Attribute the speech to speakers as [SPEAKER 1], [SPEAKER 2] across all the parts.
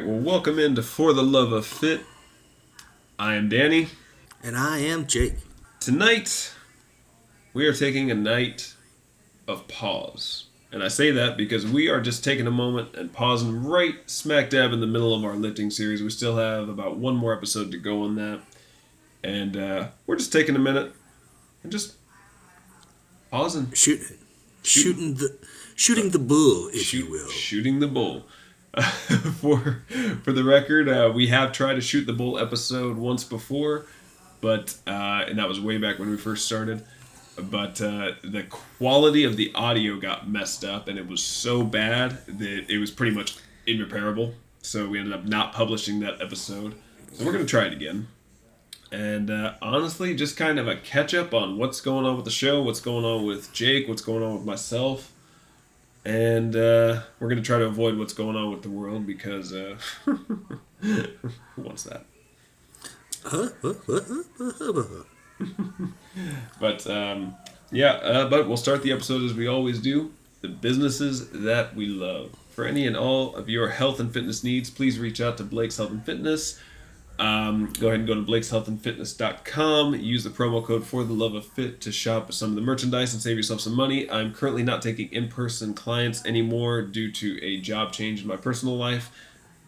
[SPEAKER 1] right, well, welcome into For the Love of Fit. I am Danny.
[SPEAKER 2] And I am Jake.
[SPEAKER 1] Tonight, we are taking a night of pause. And I say that because we are just taking a moment and pausing right smack dab in the middle of our lifting series. We still have about one more episode to go on that. And uh, we're just taking a minute and just pausing.
[SPEAKER 2] Shoot, shooting the shooting the bull, if
[SPEAKER 1] Shoot-
[SPEAKER 2] you will.
[SPEAKER 1] Shooting the bull. for for the record, uh, we have tried to shoot the bull episode once before, but uh, and that was way back when we first started. But uh, the quality of the audio got messed up, and it was so bad that it was pretty much irreparable. So we ended up not publishing that episode. So we're gonna try it again. And uh, honestly, just kind of a catch up on what's going on with the show, what's going on with Jake, what's going on with myself and uh, we're gonna try to avoid what's going on with the world because uh, who wants that? But um, yeah, uh, but we'll start the episode as we always do. The businesses that we love. For any and all of your health and fitness needs, please reach out to Blake's Health and Fitness. Um, go ahead and go to blakeshealthandfitness.com. Use the promo code for the love of fit to shop some of the merchandise and save yourself some money. I'm currently not taking in-person clients anymore due to a job change in my personal life,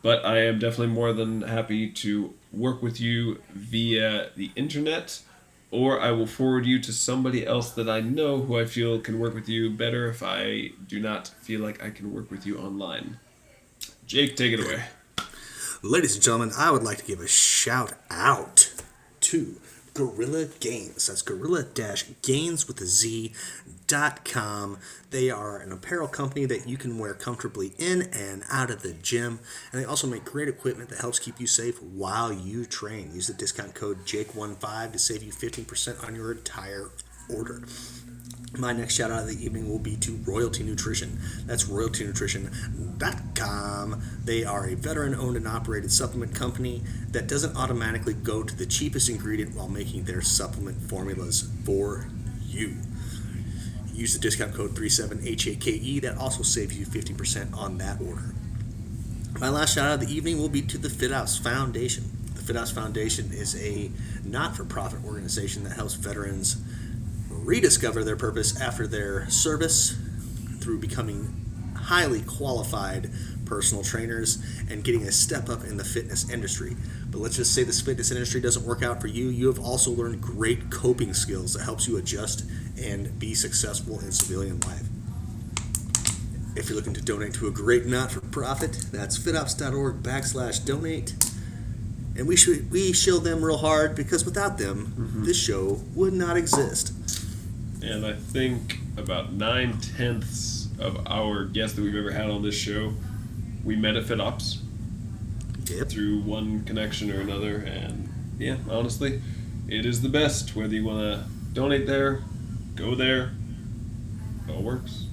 [SPEAKER 1] but I am definitely more than happy to work with you via the internet, or I will forward you to somebody else that I know who I feel can work with you better if I do not feel like I can work with you online. Jake, take it away.
[SPEAKER 2] Ladies and gentlemen, I would like to give a shout out to Gorilla Gainz. That's Gorilla Gainz with a Z dot com. They are an apparel company that you can wear comfortably in and out of the gym. And they also make great equipment that helps keep you safe while you train. Use the discount code Jake15 to save you 15% on your entire order. My next shout out of the evening will be to Royalty Nutrition. That's royaltynutrition.com. They are a veteran owned and operated supplement company that doesn't automatically go to the cheapest ingredient while making their supplement formulas for you. Use the discount code 37HAKE. E. That also saves you 50% on that order. My last shout out of the evening will be to the Fit Foundation. The Fit Foundation is a not for profit organization that helps veterans rediscover their purpose after their service through becoming highly qualified personal trainers and getting a step up in the fitness industry. But let's just say this fitness industry doesn't work out for you. You have also learned great coping skills that helps you adjust and be successful in civilian life. If you're looking to donate to a great not-for-profit, that's fitops.org backslash donate. And we should we shield them real hard because without them, mm-hmm. this show would not exist.
[SPEAKER 1] And I think about nine tenths of our guests that we've ever had on this show, we met at FitOps
[SPEAKER 2] Yep.
[SPEAKER 1] through one connection or another. And yeah, honestly, it is the best. Whether you want to donate there, go there, it all works.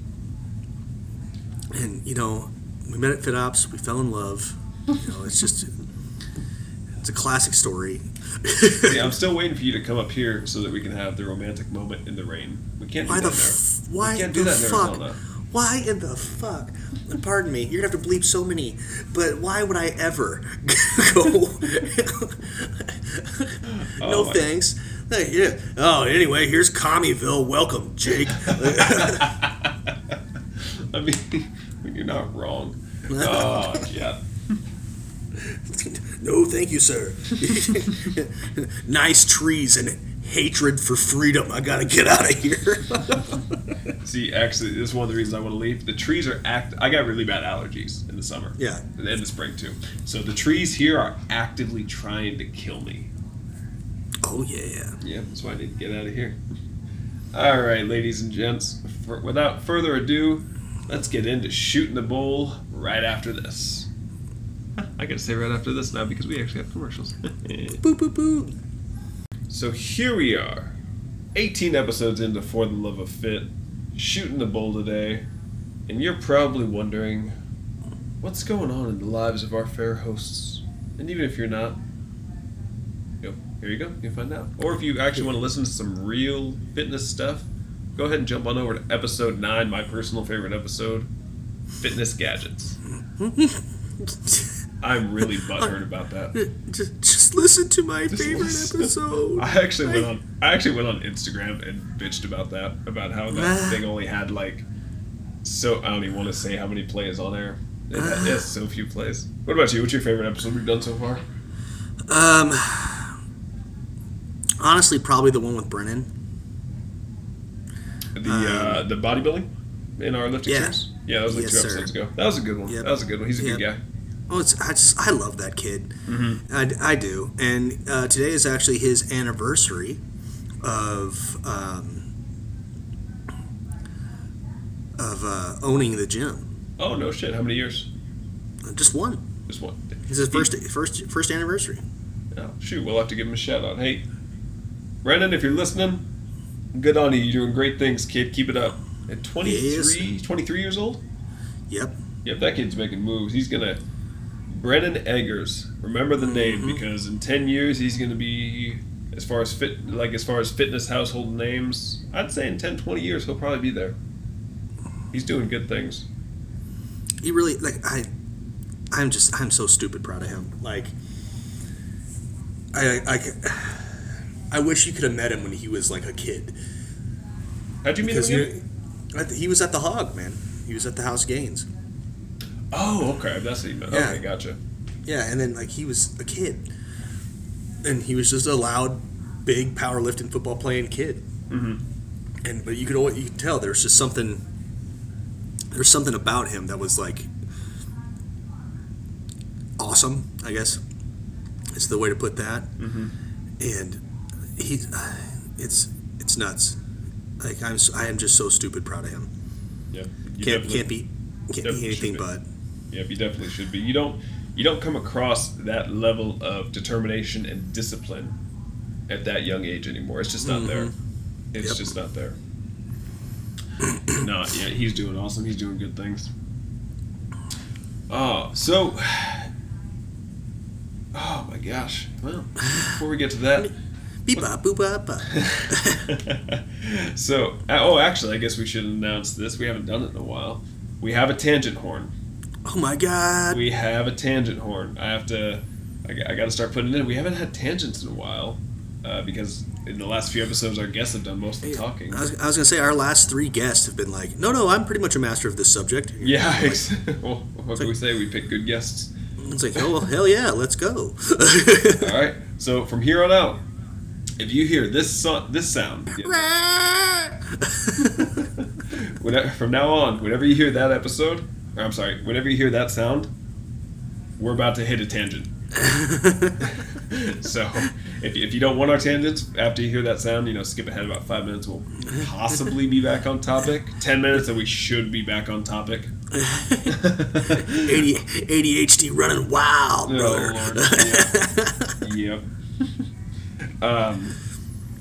[SPEAKER 2] And you know, we met at FitOps. We fell in love. You know, it's just it's a classic story.
[SPEAKER 1] yeah, I'm still waiting for you to come up here so that we can have the romantic moment in the rain. We can't do
[SPEAKER 2] Why
[SPEAKER 1] that
[SPEAKER 2] the
[SPEAKER 1] there.
[SPEAKER 2] why
[SPEAKER 1] we can't
[SPEAKER 2] the
[SPEAKER 1] do that in
[SPEAKER 2] fuck?
[SPEAKER 1] Arizona.
[SPEAKER 2] Why in the fuck? Pardon me, you're gonna have to bleep so many, but why would I ever go? no
[SPEAKER 1] Oh
[SPEAKER 2] thanks. Hey, yeah. Oh, anyway, here's Commyville. Welcome, Jake.
[SPEAKER 1] I mean, you're not wrong. Oh, yeah.
[SPEAKER 2] No, thank you, sir. nice trees and hatred for freedom. I gotta get out of here.
[SPEAKER 1] See, actually, this is one of the reasons I want to leave. The trees are act. I got really bad allergies in the summer.
[SPEAKER 2] Yeah.
[SPEAKER 1] And in the spring too. So the trees here are actively trying to kill me.
[SPEAKER 2] oh yeah.
[SPEAKER 1] Yeah, that's why I need to get out of here. All right, ladies and gents. For, without further ado, let's get into shooting the bull right after this. I gotta say right after this now because we actually have commercials.
[SPEAKER 2] Boop boop boop.
[SPEAKER 1] So here we are, 18 episodes into For the Love of Fit, shooting the bull today, and you're probably wondering what's going on in the lives of our fair hosts. And even if you're not, you know, here you go, you'll find out. Or if you actually want to listen to some real fitness stuff, go ahead and jump on over to episode 9, my personal favorite episode Fitness Gadgets. I'm really butthurt about that.
[SPEAKER 2] Just, just listen to my favorite
[SPEAKER 1] listen.
[SPEAKER 2] episode.
[SPEAKER 1] I actually went on. I actually went on Instagram and bitched about that. About how that thing only had like. So I don't even want to say how many plays on air. It had, it has so few plays. What about you? What's your favorite episode we've done so far?
[SPEAKER 2] Um, honestly, probably the one with Brennan.
[SPEAKER 1] The uh, the bodybuilding in our lifting
[SPEAKER 2] Um, yeah.
[SPEAKER 1] series. Yeah, that was like
[SPEAKER 2] Yes,
[SPEAKER 1] two
[SPEAKER 2] sir.
[SPEAKER 1] episodes ago. That was a good one.
[SPEAKER 2] Yep.
[SPEAKER 1] That was a good one. He's a good guy.
[SPEAKER 2] Oh, it's I just I love that kid.
[SPEAKER 1] Mm-hmm.
[SPEAKER 2] I, I do, and uh, today is actually his anniversary of um, of uh, owning the gym.
[SPEAKER 1] Oh no shit! How many years?
[SPEAKER 2] Just one.
[SPEAKER 1] Just one.
[SPEAKER 2] It's his first first first anniversary.
[SPEAKER 1] Oh, shoot, we'll have to give him a shout out. Hey, Brennan, if you're listening, good on you. You're doing great things, kid. Keep it up. At 23, 23 years old?
[SPEAKER 2] Yep.
[SPEAKER 1] Yep, that kid's making moves. He's to. Brennan Eggers. Remember the name
[SPEAKER 2] Mhm.
[SPEAKER 1] because in 10 years, he's going to be. As far as fit, like as far as fitness household names, I'd say in 10, 20 years he'll probably be there. He's doing good things.
[SPEAKER 2] He really like I. I'm just I'm so stupid proud of him. Like. I I. I wish you could have met him when he was like a kid.
[SPEAKER 1] How'd you meet
[SPEAKER 2] Because you, he was at the Hog, man. He was at the House Gaines.
[SPEAKER 1] Oh, okay. That's what you meant.
[SPEAKER 2] Yeah.
[SPEAKER 1] Okay, gotcha.
[SPEAKER 2] Yeah, and then like he was a kid, and he was just a loud, big powerlifting football playing kid.
[SPEAKER 1] hmm
[SPEAKER 2] And but you could always, you could tell there was just something. There's something about him that was like awesome. I guess is the way to put that.
[SPEAKER 1] hmm
[SPEAKER 2] And he, it's it's nuts. Like I'm I am just so stupid proud of him.
[SPEAKER 1] Yeah. You
[SPEAKER 2] Can't can't be can't be anything but.
[SPEAKER 1] Yeah, you definitely should be. You don't you don't come across that level of determination and discipline at that young age anymore. It's just not there. It's
[SPEAKER 2] Mm-hmm. Yep.
[SPEAKER 1] just not there. no, yeah, he's doing awesome. He's doing good things. Oh, so Oh my gosh. Well, before we get to that,
[SPEAKER 2] Beep bop boop bop bop.
[SPEAKER 1] so uh, oh, actually, I guess we should announce this. We haven't done it in a while. We have a tangent horn.
[SPEAKER 2] Oh my god.
[SPEAKER 1] We have a tangent horn. I have to. I, I got to start putting it in. We haven't had tangents in a while uh, because in the last few episodes, our guests have done most of the talking.
[SPEAKER 2] I was, I was gonna say our last three guests have been like, no, no, I'm pretty much a master of this subject.
[SPEAKER 1] Yeah.
[SPEAKER 2] Like,
[SPEAKER 1] ex- well, what can we say? We pick good guests.
[SPEAKER 2] it's like, oh well, hell yeah, let's go.
[SPEAKER 1] All right. So from here on out, if you hear this so- this sound, whenever, from now on, whenever you hear that episode, I'm sorry, whenever you hear that sound, we're about to hit a tangent. so if, if you don't want our tangents after you hear that sound you know skip ahead about five minutes we'll possibly be back on topic. Ten minutes and we should be back on topic.
[SPEAKER 2] ADHD running wild, brother.
[SPEAKER 1] Oh, Lord, yep. Um,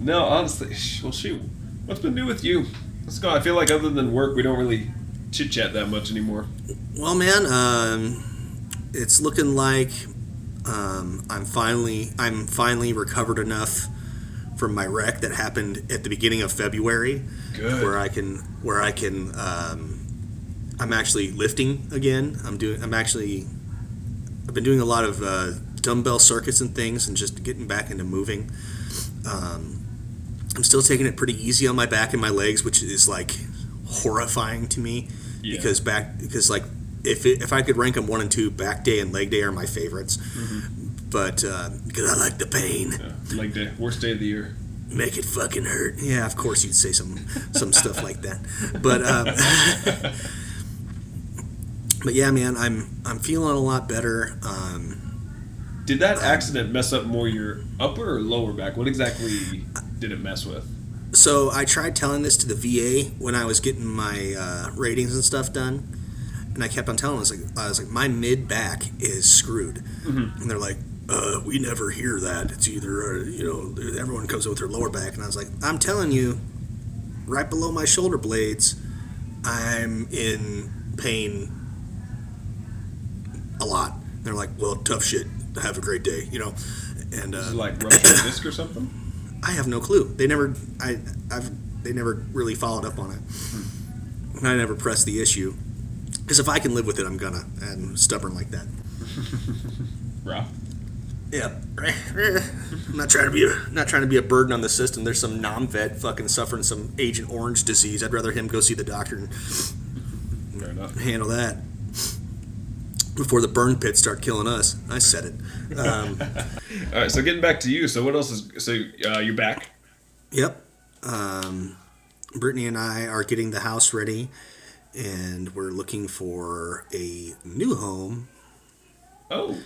[SPEAKER 1] no honestly well shoot what's been new with you? Let's go i feel like other than work we don't really chit chat that much anymore
[SPEAKER 2] Well, man, um, it's looking like um, I'm finally I'm finally recovered enough from my wreck that happened at the beginning of February,
[SPEAKER 1] good
[SPEAKER 2] where I can where I can um, I'm actually lifting again. I'm doing I'm actually I've been doing a lot of uh, dumbbell circuits and things, and just getting back into moving. Um, I'm still taking it pretty easy on my back and my legs, which is like horrifying to me
[SPEAKER 1] Yeah.
[SPEAKER 2] because back because like if it, if I could rank them one and two, back day and leg day are my favorites. But uh, because I like the pain,
[SPEAKER 1] yeah. like the worst day of the year
[SPEAKER 2] make it fucking hurt. Yeah, of course you'd say some some stuff like that. But um, but yeah, man, I'm I'm feeling a lot better. Um,
[SPEAKER 1] Did that accident mess up more your upper or lower back? What exactly did it mess with?
[SPEAKER 2] So I tried telling this to the VA when I was getting my uh, ratings and stuff done, and I kept on telling them, I was like, I was like, my mid back is screwed,
[SPEAKER 1] Mhm.
[SPEAKER 2] and they're like. Uh, we never hear that. It's either, uh, you know, everyone comes up with their lower back. And I was like, I'm telling you, right below my shoulder blades, I'm in pain a lot. And they're like, well, tough shit. Have a great day, you know. And
[SPEAKER 1] Is
[SPEAKER 2] uh,
[SPEAKER 1] it like ruptured disc or something?
[SPEAKER 2] I have no clue. They never, I, I've, they never really followed up on it. Hmm. I never pressed the issue because if I can live with it, I'm gonna. I'm stubborn like that.
[SPEAKER 1] Rough.
[SPEAKER 2] Yeah. I'm not trying to be a, not trying to be a burden on the system. There's some non-vet fucking suffering some Agent Orange disease. I'd rather him go see the doctor and handle that before the burn pits start killing us. I said it. Um,
[SPEAKER 1] All right, so getting back to you. So what else is? So uh, you're back.
[SPEAKER 2] yep. Um, Brittany and I are getting the house ready, and we're looking for a new home
[SPEAKER 1] Oh,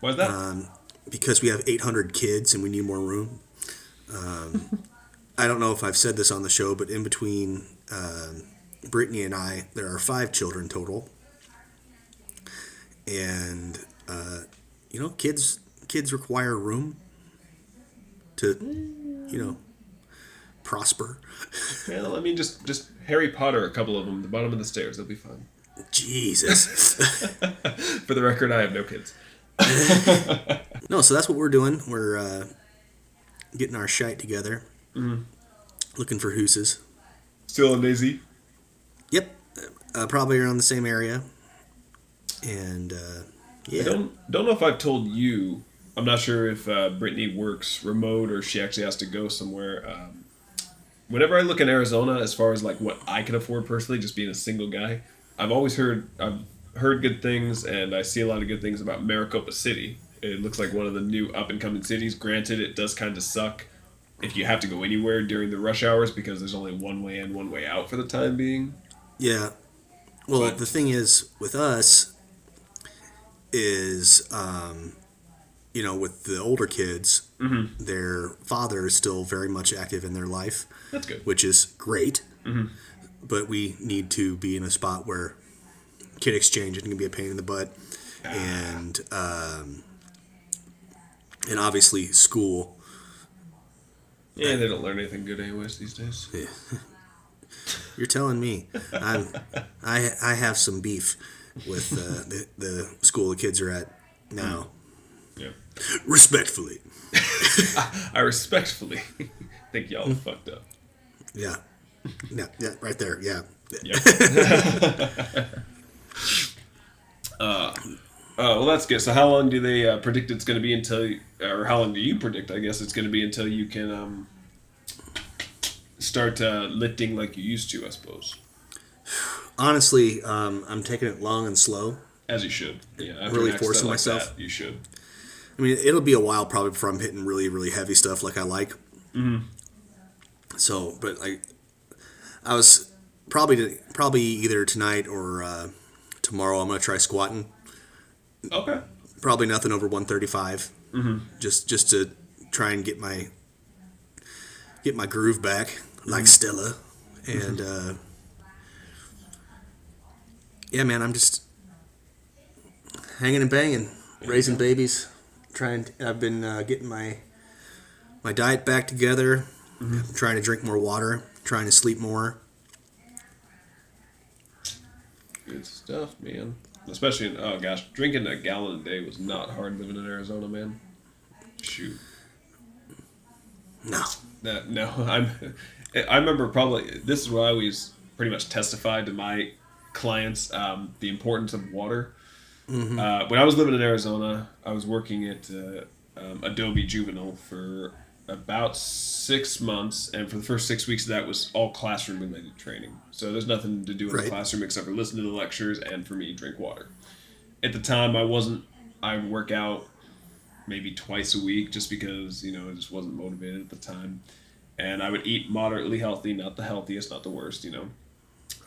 [SPEAKER 1] why's that?
[SPEAKER 2] um, because we have 800 kids and we need more room. Um, I don't know if I've said this on the show, but in between um, Brittany and I, there are five children total, and uh, you know, kids kids require room to, you know, prosper.
[SPEAKER 1] well, I mean, just just Harry Potter, a couple of them, the bottom of the stairs. They'll be fine.
[SPEAKER 2] Jesus.
[SPEAKER 1] For the record, I have no kids.
[SPEAKER 2] no, so that's what we're doing. We're uh, getting our shite together, looking for hooses.
[SPEAKER 1] Still in Daisy.
[SPEAKER 2] Yep, uh, probably around the same area. And uh, yeah,
[SPEAKER 1] I don't don't know if I've told you. I'm not sure if uh, Brittany works remote or she actually has to go somewhere. Um, whenever I look in Arizona, as far as like what I can afford personally, just being a single guy, I've always heard I've heard good things, and I see a lot of good things about Maricopa City. It looks like one of the new up and coming cities. Granted, it does kind of suck if you have to go anywhere during the rush hours because there's only one way in, one way out for the time being.
[SPEAKER 2] yeah. Well,
[SPEAKER 1] But-
[SPEAKER 2] the thing is with us is, um, you know, with the older kids, their father is still very much active in their life,
[SPEAKER 1] That's good.
[SPEAKER 2] which is great. But we need to be in a spot where kid exchange isn't going to be a pain in the butt, and um, and obviously school.
[SPEAKER 1] Yeah, they don't learn anything good anyways these days. Yeah.
[SPEAKER 2] You're telling me I'm I I have some beef with uh, the the school the kids are at now.
[SPEAKER 1] Yeah.
[SPEAKER 2] Respectfully,
[SPEAKER 1] I respectfully think y'all fucked up.
[SPEAKER 2] yeah, yeah, yeah, right there, yeah.
[SPEAKER 1] Yep. uh, well, that's good. So, how long do they uh, predict it's going to be until, or how long do you predict? I guess it's going to be until you can um, start uh, lifting like you used to. I suppose,
[SPEAKER 2] Honestly, um, I'm taking it long and slow.
[SPEAKER 1] as you should. Yeah,
[SPEAKER 2] Really forcing myself.
[SPEAKER 1] you should.
[SPEAKER 2] I mean, it'll be a while probably before I'm hitting really really heavy stuff like I like. Mm-hmm. So, but like, I was probably probably either tonight or uh, tomorrow. I'm gonna try squatting.
[SPEAKER 1] Okay.
[SPEAKER 2] probably nothing over 135 mm-hmm. just just to try and get my get my groove back like stella and uh, yeah man i'm just hanging and banging raising babies trying To, i've been uh, getting my my diet back together trying to drink more water trying to sleep more
[SPEAKER 1] Good stuff, man. Especially in, oh gosh, drinking a gallon a day was not hard living in Arizona, man. Shoot.
[SPEAKER 2] no
[SPEAKER 1] That no, I'm. I remember probably this is what I always pretty much testified to my clients um, the importance of water. Uh, when I was living in Arizona, I was working at uh, um, Adobe Juvenile for about six months, and for the first six weeks of that was all classroom related training. So there's nothing to do in
[SPEAKER 2] Right.
[SPEAKER 1] the classroom except for listen to the lectures and for me drink water. At the time, I wasn't. I would work out maybe twice a week just because you know I just wasn't motivated at the time, and I would eat moderately healthy, not the healthiest, not the worst, you know.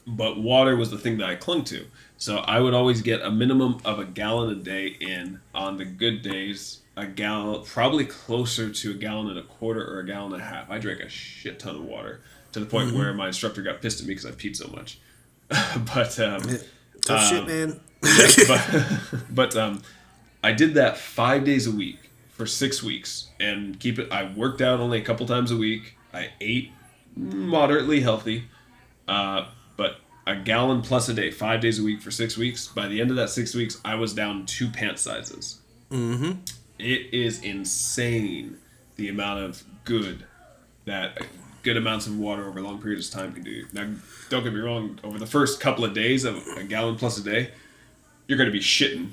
[SPEAKER 1] But water was the thing that I clung to, so I would always get a minimum of a gallon a day in on the good days. A gallon, probably closer to a gallon and a quarter or a gallon and a half. I drank a shit ton of water to the point where my instructor got pissed at me because I peed so much. but um,
[SPEAKER 2] tough shit
[SPEAKER 1] Um,
[SPEAKER 2] man
[SPEAKER 1] but but um, I did that five days a week for six weeks and keep it. I worked out only a couple times a week. I ate moderately healthy, uh, a gallon plus a day, five days a week for six weeks. By the end of that six weeks, I was down two pant sizes. Mm-hmm. It is insane the amount of good that good amounts of water over long periods of time can do. Now, don't get me wrong. Over the first couple of days of a gallon plus a day, you're going to be shitting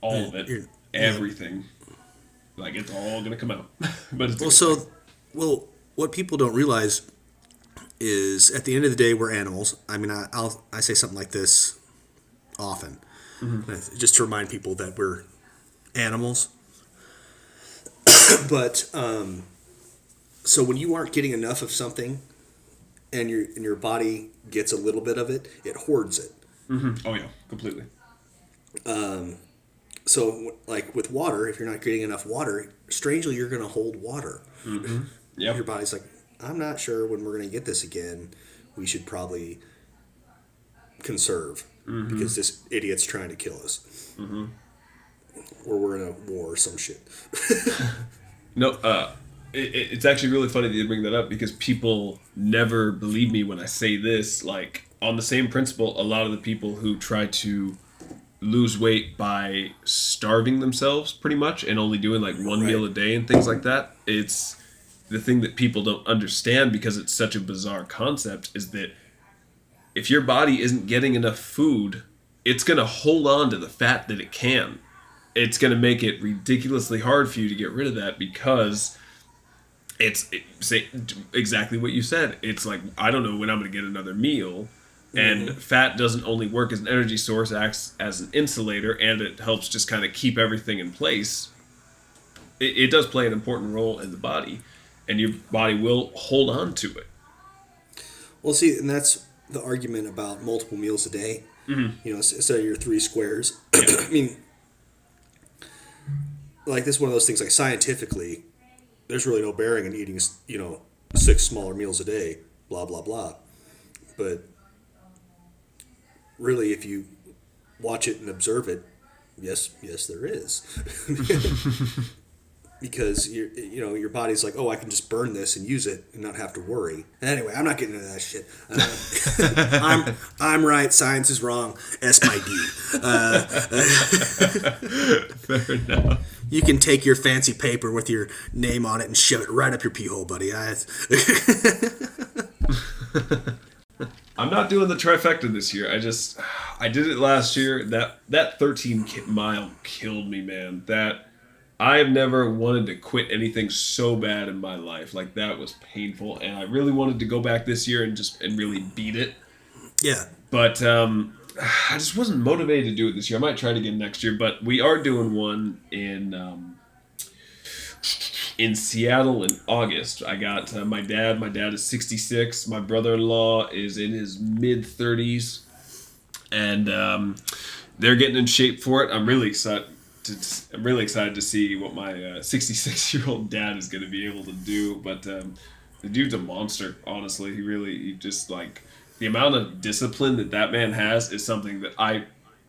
[SPEAKER 1] all of it,
[SPEAKER 2] You're-
[SPEAKER 1] everything. Like it's all gonna come out. but it's
[SPEAKER 2] Well, so, well, what people don't realize is at the end of the day, we're animals. I mean, I, I'll I say something like this often, just to remind people that we're animals. but um, so when you aren't getting enough of something, and your and your body gets a little bit of it, it hoards it.
[SPEAKER 1] oh yeah, completely.
[SPEAKER 2] Um, So, like with water, if you're not getting enough water, strangely, you're going to hold water.
[SPEAKER 1] Yep.
[SPEAKER 2] Your body's like, I'm not sure when we're going to get this again. We should probably conserve because this idiot's trying to kill us. Or we're in a war or some shit.
[SPEAKER 1] No, uh, it- it's actually really funny that you bring that up because people never believe me when I say this. Like on the same principle, a lot of the people who try to lose weight by starving themselves, pretty much, and only doing like one
[SPEAKER 2] Right.
[SPEAKER 1] meal a day and things like that. It's the thing that people don't understand because it's such a bizarre concept is that if your body isn't getting enough food, it's going to hold on to the fat that it can. It's going to make it ridiculously hard for you to get rid of that because it's it, say exactly what you said. It's like I don't know when I'm going to get another meal, and mm-hmm. fat doesn't only work as an energy source, it acts as an insulator, and it helps just kind of keep everything in place. It, it does play an important role in the body, and your body will hold on to it.
[SPEAKER 2] Well, see, and that's the argument about multiple meals a day. Mm-hmm. You know, instead of your three squares. I mean, like this is one of those things. Like scientifically, there's really no bearing in eating, you know, six smaller meals a day. Blah blah blah. But really, if you watch it and observe it, yes, yes, there is. because you you know your body's like, oh, I can just burn this and use it and not have to worry. And anyway, I'm not getting into that shit. Uh, I'm I'm right. Science is wrong. S my D.
[SPEAKER 1] Fair enough.
[SPEAKER 2] You can take your fancy paper with your name on it and shove it right up your pee hole, buddy. I,
[SPEAKER 1] I'm not doing the trifecta this year. I just I did it last year. That that 13 mile killed me, man. That I have never wanted to quit anything so bad in my life. Like that was painful, and I really wanted to go back this year and just and really beat it.
[SPEAKER 2] yeah.
[SPEAKER 1] But um, I just wasn't motivated to do it this year. I might try it again next year. But we are doing one in um, in Seattle in August. I got uh, my dad. My dad is 66. My brother-in-law is in his mid 30s, and um, they're getting in shape for it. I'm really excited. I'm really excited to see what my 66 year old dad is going to be able to do. But um, the dude's a monster. Honestly, he really he just like the amount of discipline that that man has is something that I,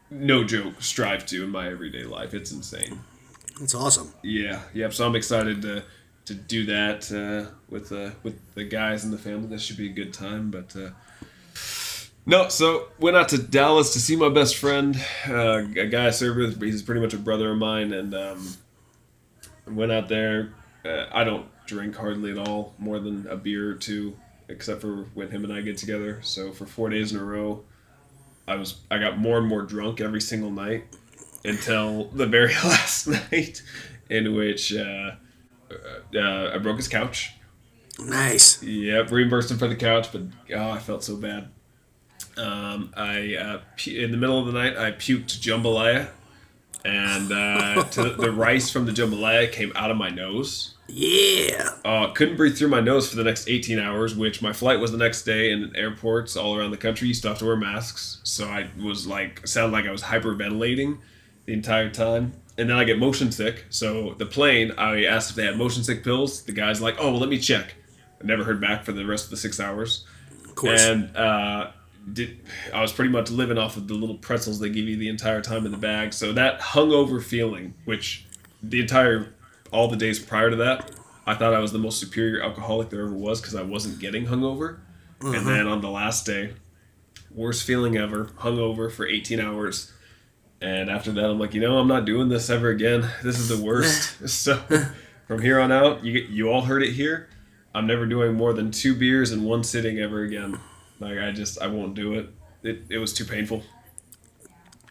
[SPEAKER 1] no joke, strive to in my everyday life. It's insane.
[SPEAKER 2] That's awesome.
[SPEAKER 1] Yeah, yep. So I'm excited to to do that uh, with uh, with the guys in the family. That should be a good time. But uh, no, so went out to Dallas to see my best friend, uh, a guy I serve with. He's pretty much a brother of mine, and um, went out there. Uh, I don't drink hardly at all, more than a beer or two, except for when him and I get together. So for four days in a row, I was I got more and more drunk every single night until the very last night, in which uh, uh, I broke his couch.
[SPEAKER 2] Nice.
[SPEAKER 1] Yep, reimbursed him for the couch, but oh, I felt so bad. Um, I uh, pu- in the middle of the night I puked jambalaya, and uh, to the rice from the jambalaya came out of my nose.
[SPEAKER 2] Yeah.
[SPEAKER 1] Uh, couldn't breathe through my nose for the next 18 hours, which my flight was the next day, and in airports all around the country, you still have to wear masks. So I was like, sounded like I was hyperventilating the entire time. And then I get motion sick. So the plane, I asked if they had motion sick pills. The guy's like, oh, well, let me check. I never heard back for the rest of the six hours.
[SPEAKER 2] Of course.
[SPEAKER 1] And uh, did I was pretty much living off of the little pretzels they give you the entire time in the bag. So that hungover feeling, which the entire all the days prior to that, I thought I was the most superior alcoholic there ever was because I wasn't getting hungover. And mm-hmm. then on the last day, worst feeling ever, hungover for 18 hours. And after that, I'm like, you know, I'm not doing this ever again. This is the worst. so from here on out, you you all heard it here. I'm never doing more than two beers in one sitting ever again. Like I just I won't do it. It it was too painful.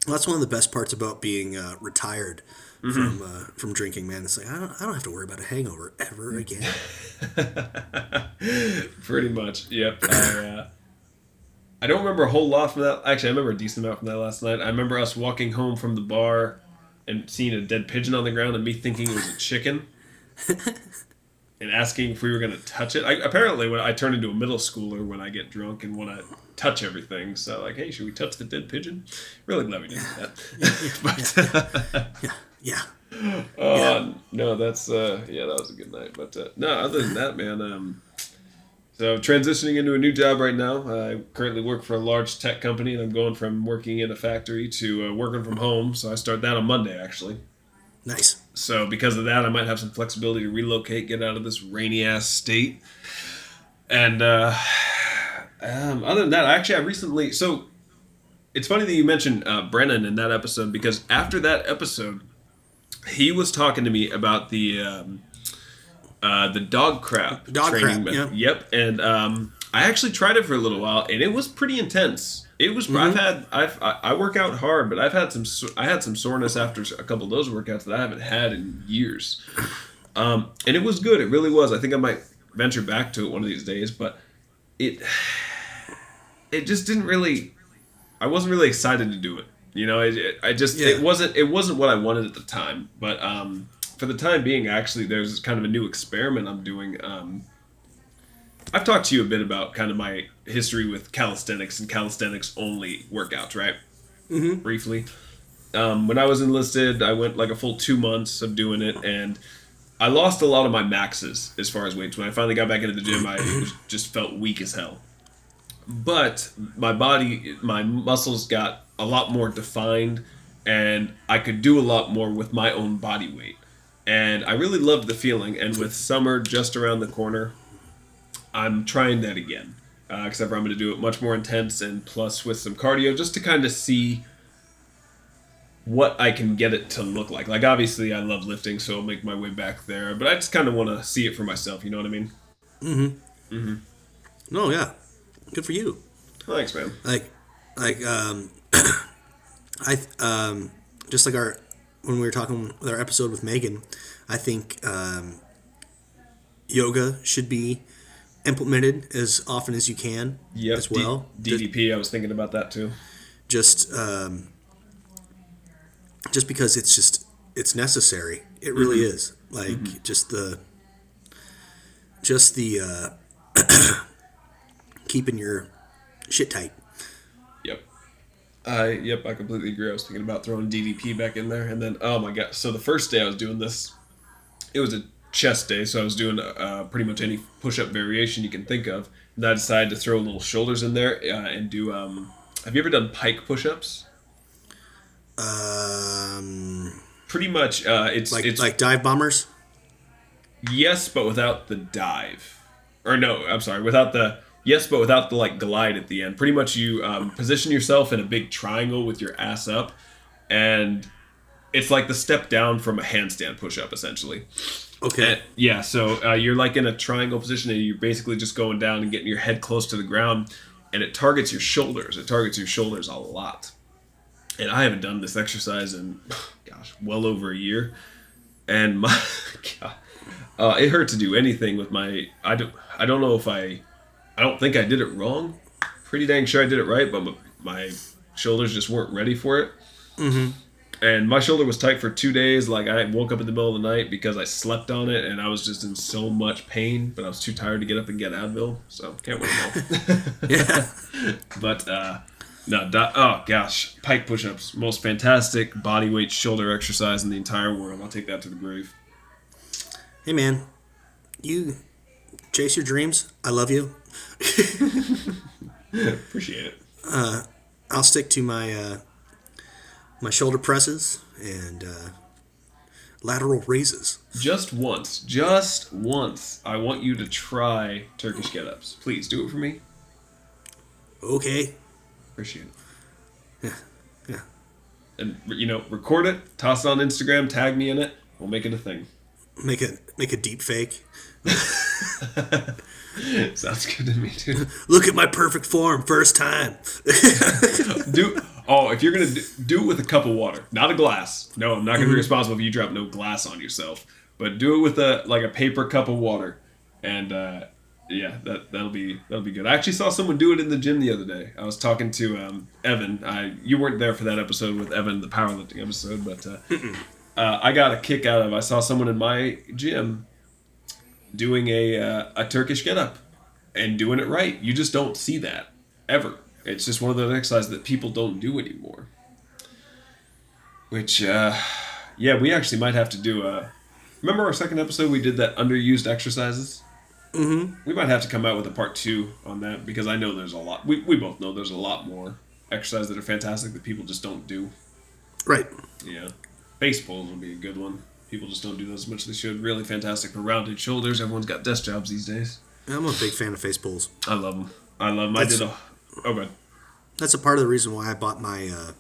[SPEAKER 2] Well, that's one of the best parts about being uh, retired from uh, from drinking, man. It's like I don't, I don't have to worry about a hangover ever again.
[SPEAKER 1] Pretty much. Yep. I, uh, I don't remember a whole lot from that. Actually, I remember a decent amount from that last night. I remember us walking home from the bar and seeing a dead pigeon on the ground and me thinking it was a chicken. and asking if we were going to touch it. I, apparently, when I turn into a middle schooler when I get drunk and want to touch everything, so like, hey, should we touch the dead pigeon? Really glad we didn't do that. but
[SPEAKER 2] yeah, yeah.
[SPEAKER 1] Oh no, that's uh, yeah, that was a good night. But uh, no, other than that, man. Um, so transitioning into a new job right now. I currently work for a large tech company, and I'm going from working in a factory to uh, working from home. So I start that on Monday, actually.
[SPEAKER 2] Nice.
[SPEAKER 1] So because of that, I might have some flexibility to relocate, get out of this rainy ass state. And uh, um, other than that, actually, I recently so it's funny that you mentioned uh, Brennan in that episode because after that episode, he was talking to me about the um, uh, the dog crap
[SPEAKER 2] Dog
[SPEAKER 1] training
[SPEAKER 2] crap,
[SPEAKER 1] method. Yep, and um, I actually tried it for a little while, and it was pretty intense. It was. I've had. I've. I, I work out hard, but I've had some. I had some soreness after a couple of those workouts that I haven't had in years. Um, and it was good. It really was. I think I might venture back to it one of these days, but it. It just didn't really. I wasn't really excited to do it. You know, I, I just
[SPEAKER 2] Yeah.
[SPEAKER 1] it wasn't it wasn't what I wanted at the time. But um, for the time being, actually, there's kind of a new experiment I'm doing. Um, I've talked to you a bit about kind of my history with calisthenics and calisthenics only workouts, right? Mm-hmm. Briefly, um, when I was enlisted, I went like a full two months of doing it, and I lost a lot of my maxes as far as weights. When I finally got back into the gym, I just felt weak as hell. But my body, my muscles got a lot more defined, and I could do a lot more with my own body weight. And I really loved the feeling. And with summer just around the corner, I'm trying that again. Uh, except for I'm going to do it much more intense and plus with some cardio just to kind of see what I can get it to look like. Like, obviously, I love lifting, so I'll make my way back there. But I just kind of want to see it for myself. You know what I mean? Mm-hmm. Mm-hmm.
[SPEAKER 2] No, yeah. Good for you.
[SPEAKER 1] Thanks, man.
[SPEAKER 2] Like, like, um, I, um, just like our when we were talking with our episode with Megan, I think um, yoga should be implemented as often as you can
[SPEAKER 1] Yep.
[SPEAKER 2] as well.
[SPEAKER 1] D- DDP, I was thinking about that too.
[SPEAKER 2] just um, just because it's just it's necessary. It really is. Like just the just the uh, keeping your shit tight.
[SPEAKER 1] Yep. I yep, I completely agree. I was thinking about throwing DDP back in there, and then oh my god! So the first day I was doing this, it was a chest day, so I was doing uh, pretty much any push-up variation you can think of. And I decided to throw little shoulders in there uh, and do. Um, have you ever done pike push-ups?
[SPEAKER 2] Um,
[SPEAKER 1] Pretty much, uh, it's
[SPEAKER 2] like
[SPEAKER 1] it's
[SPEAKER 2] like dive bombers.
[SPEAKER 1] yes, but without the dive, or no, I'm sorry, without the yes, but without the like glide at the end. Pretty much, you um, position yourself in a big triangle with your ass up, and it's like the step down from a handstand push-up, essentially.
[SPEAKER 2] Okay.
[SPEAKER 1] Yeah, so uh, you're like in a triangle position, and you're basically just going down and getting your head close to the ground, and it targets your shoulders. It targets your shoulders a lot. And I haven't done this exercise in, gosh, well over a year, and my, God, uh, it hurt to do anything with my. I don't. I don't know if I. I don't think I did it wrong. Pretty dang sure I did it right, but my, my shoulders just weren't ready for it and my shoulder was tight for two days. Like I woke up in the middle of the night because I slept on it, and I was just in so much pain. But I was too tired to get up and get Advil, so can't wait. them all.
[SPEAKER 2] yeah.
[SPEAKER 1] but uh, no, di- oh gosh, pike push-ups, most fantastic body weight shoulder exercise in the entire world. I'll take that to the grave.
[SPEAKER 2] Hey man, you chase your dreams. I love you.
[SPEAKER 1] Appreciate it.
[SPEAKER 2] Uh, I'll stick to my uh, my shoulder presses and uh, lateral raises.
[SPEAKER 1] Just once, just once, I want you to try Turkish get-ups. Please do it for me.
[SPEAKER 2] Okay.
[SPEAKER 1] Appreciate it.
[SPEAKER 2] Yeah. Yeah.
[SPEAKER 1] And you know, record it, toss it on Instagram, tag me in it. We'll make it a thing.
[SPEAKER 2] Make a make a deep fake.
[SPEAKER 1] Sounds good to me too.
[SPEAKER 2] Look at my perfect form, first time.
[SPEAKER 1] Do Oh, if you're gonna do, do it with a cup of water, not a glass. No, I'm not gonna be responsible if you drop no glass on yourself. But do it with a like a paper cup of water, and uh, yeah, that that'll be that'll be good. I actually saw someone do it in the gym the other day. I was talking to um, Evan. I you weren't there for that episode with Evan, the powerlifting episode, but uh, uh, I got a kick out of. I saw someone in my gym doing a uh, a Turkish get up and doing it right. You just don't see that ever. It's just one of those exercises that people don't do anymore. Which, uh, yeah, we actually might have to do a. Remember our second episode? We did that underused exercises. Mm-hmm. We might have to come out with a part two on that because I know there's a lot. We, we both know there's a lot more exercises that are fantastic that people just don't do.
[SPEAKER 2] Right.
[SPEAKER 1] Yeah, face pulls would be a good one. People just don't do those as much as they should. Really fantastic for rounded shoulders. Everyone's got desk jobs these days.
[SPEAKER 2] I'm a big fan of face pulls.
[SPEAKER 1] I love them. I love them. I did a. Oh, good.
[SPEAKER 2] That's a part of the reason why I bought my uh,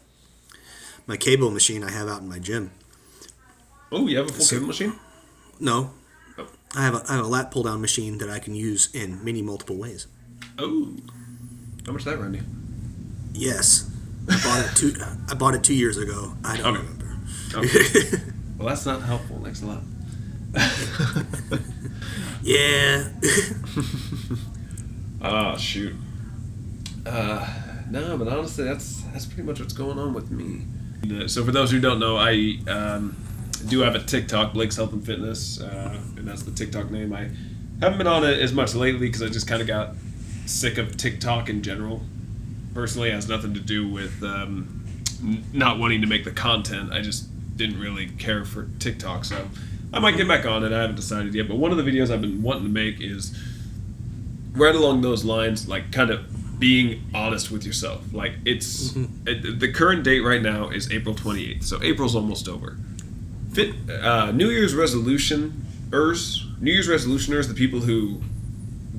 [SPEAKER 2] my cable machine I have out in my gym.
[SPEAKER 1] Oh, you have a full
[SPEAKER 2] So-
[SPEAKER 1] cable machine?
[SPEAKER 2] No,
[SPEAKER 1] Oh.
[SPEAKER 2] I have a, I have a lat pull down machine that I can use in many multiple ways.
[SPEAKER 1] Oh. How much is that Randy?
[SPEAKER 2] Yes, I bought it two. I bought it two years ago. I don't
[SPEAKER 1] Okay.
[SPEAKER 2] remember.
[SPEAKER 1] Okay. well, that's not helpful. Thanks a lot.
[SPEAKER 2] Yeah,
[SPEAKER 1] Oh shoot. Uh, no, but honestly, that's that's pretty much what's going on with me. So for those who don't know, I um, do have a TikTok, Blake's Health and Fitness, uh, and that's the TikTok name. I haven't been on it as much lately because I just kind of got sick of TikTok in general. Personally, it has nothing to do with um, n- not wanting to make the content. I just didn't really care for TikTok, so I might get back on it. I haven't decided yet. But one of the videos I've been wanting to make is right along those lines, like kind of being honest with yourself. Like it's it, the current date right now is April 28th, so April's almost over. Fit uh, New Year's resolutioners, New Year's resolutioners, the people who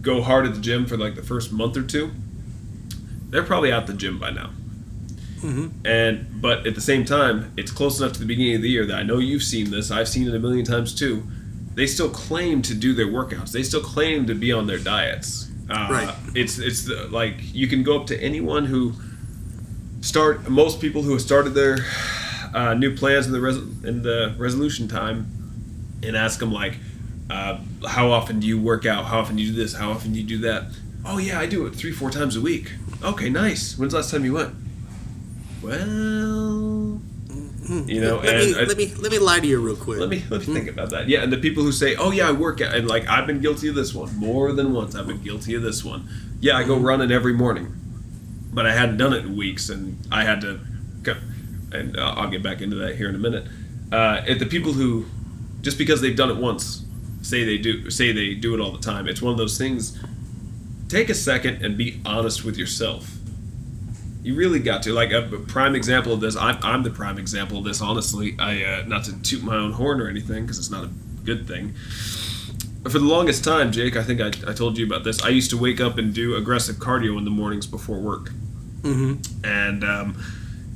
[SPEAKER 1] go hard at the gym for like the first month or two, they're probably out the gym by now. And but at the same time, it's close enough to the beginning of the year that I know you've seen this. I've seen it a million times too. They still claim to do their workouts. They still claim to be on their diets. Uh,
[SPEAKER 2] Right.
[SPEAKER 1] It's it's the, like you can go up to anyone who start. Most people who have started their uh, new plans in the res, in the resolution time, and ask them like, uh, how often do you work out? How often do you do this? How often do you do that? Oh yeah, I do it three four times a week. Okay, nice. When's the last time you went? Well, you know,
[SPEAKER 2] let,
[SPEAKER 1] and
[SPEAKER 2] me,
[SPEAKER 1] I-
[SPEAKER 2] let me let me lie to you real quick.
[SPEAKER 1] let me let me think about that. Yeah, and the people who say, "Oh yeah, I work out," and like I've been guilty of this one more than once. I've been guilty of this one. Yeah, I go running every morning, but I hadn't done it in weeks, and I had to. Go, and uh, I'll get back into that here in a minute. Uh, at the people who, just because they've done it once, say they do say they do it all the time. It's one of those things. Take a second and be honest with yourself. You really got to. Like a prime example of this, I'm, I'm the prime example of this. Honestly, I uh, not to toot my own horn or anything because it's not a good thing. But for the longest time, Jake, I think I, I told you about this. I used to wake up and do aggressive cardio in the mornings before work,
[SPEAKER 2] Mm-hmm.
[SPEAKER 1] and um,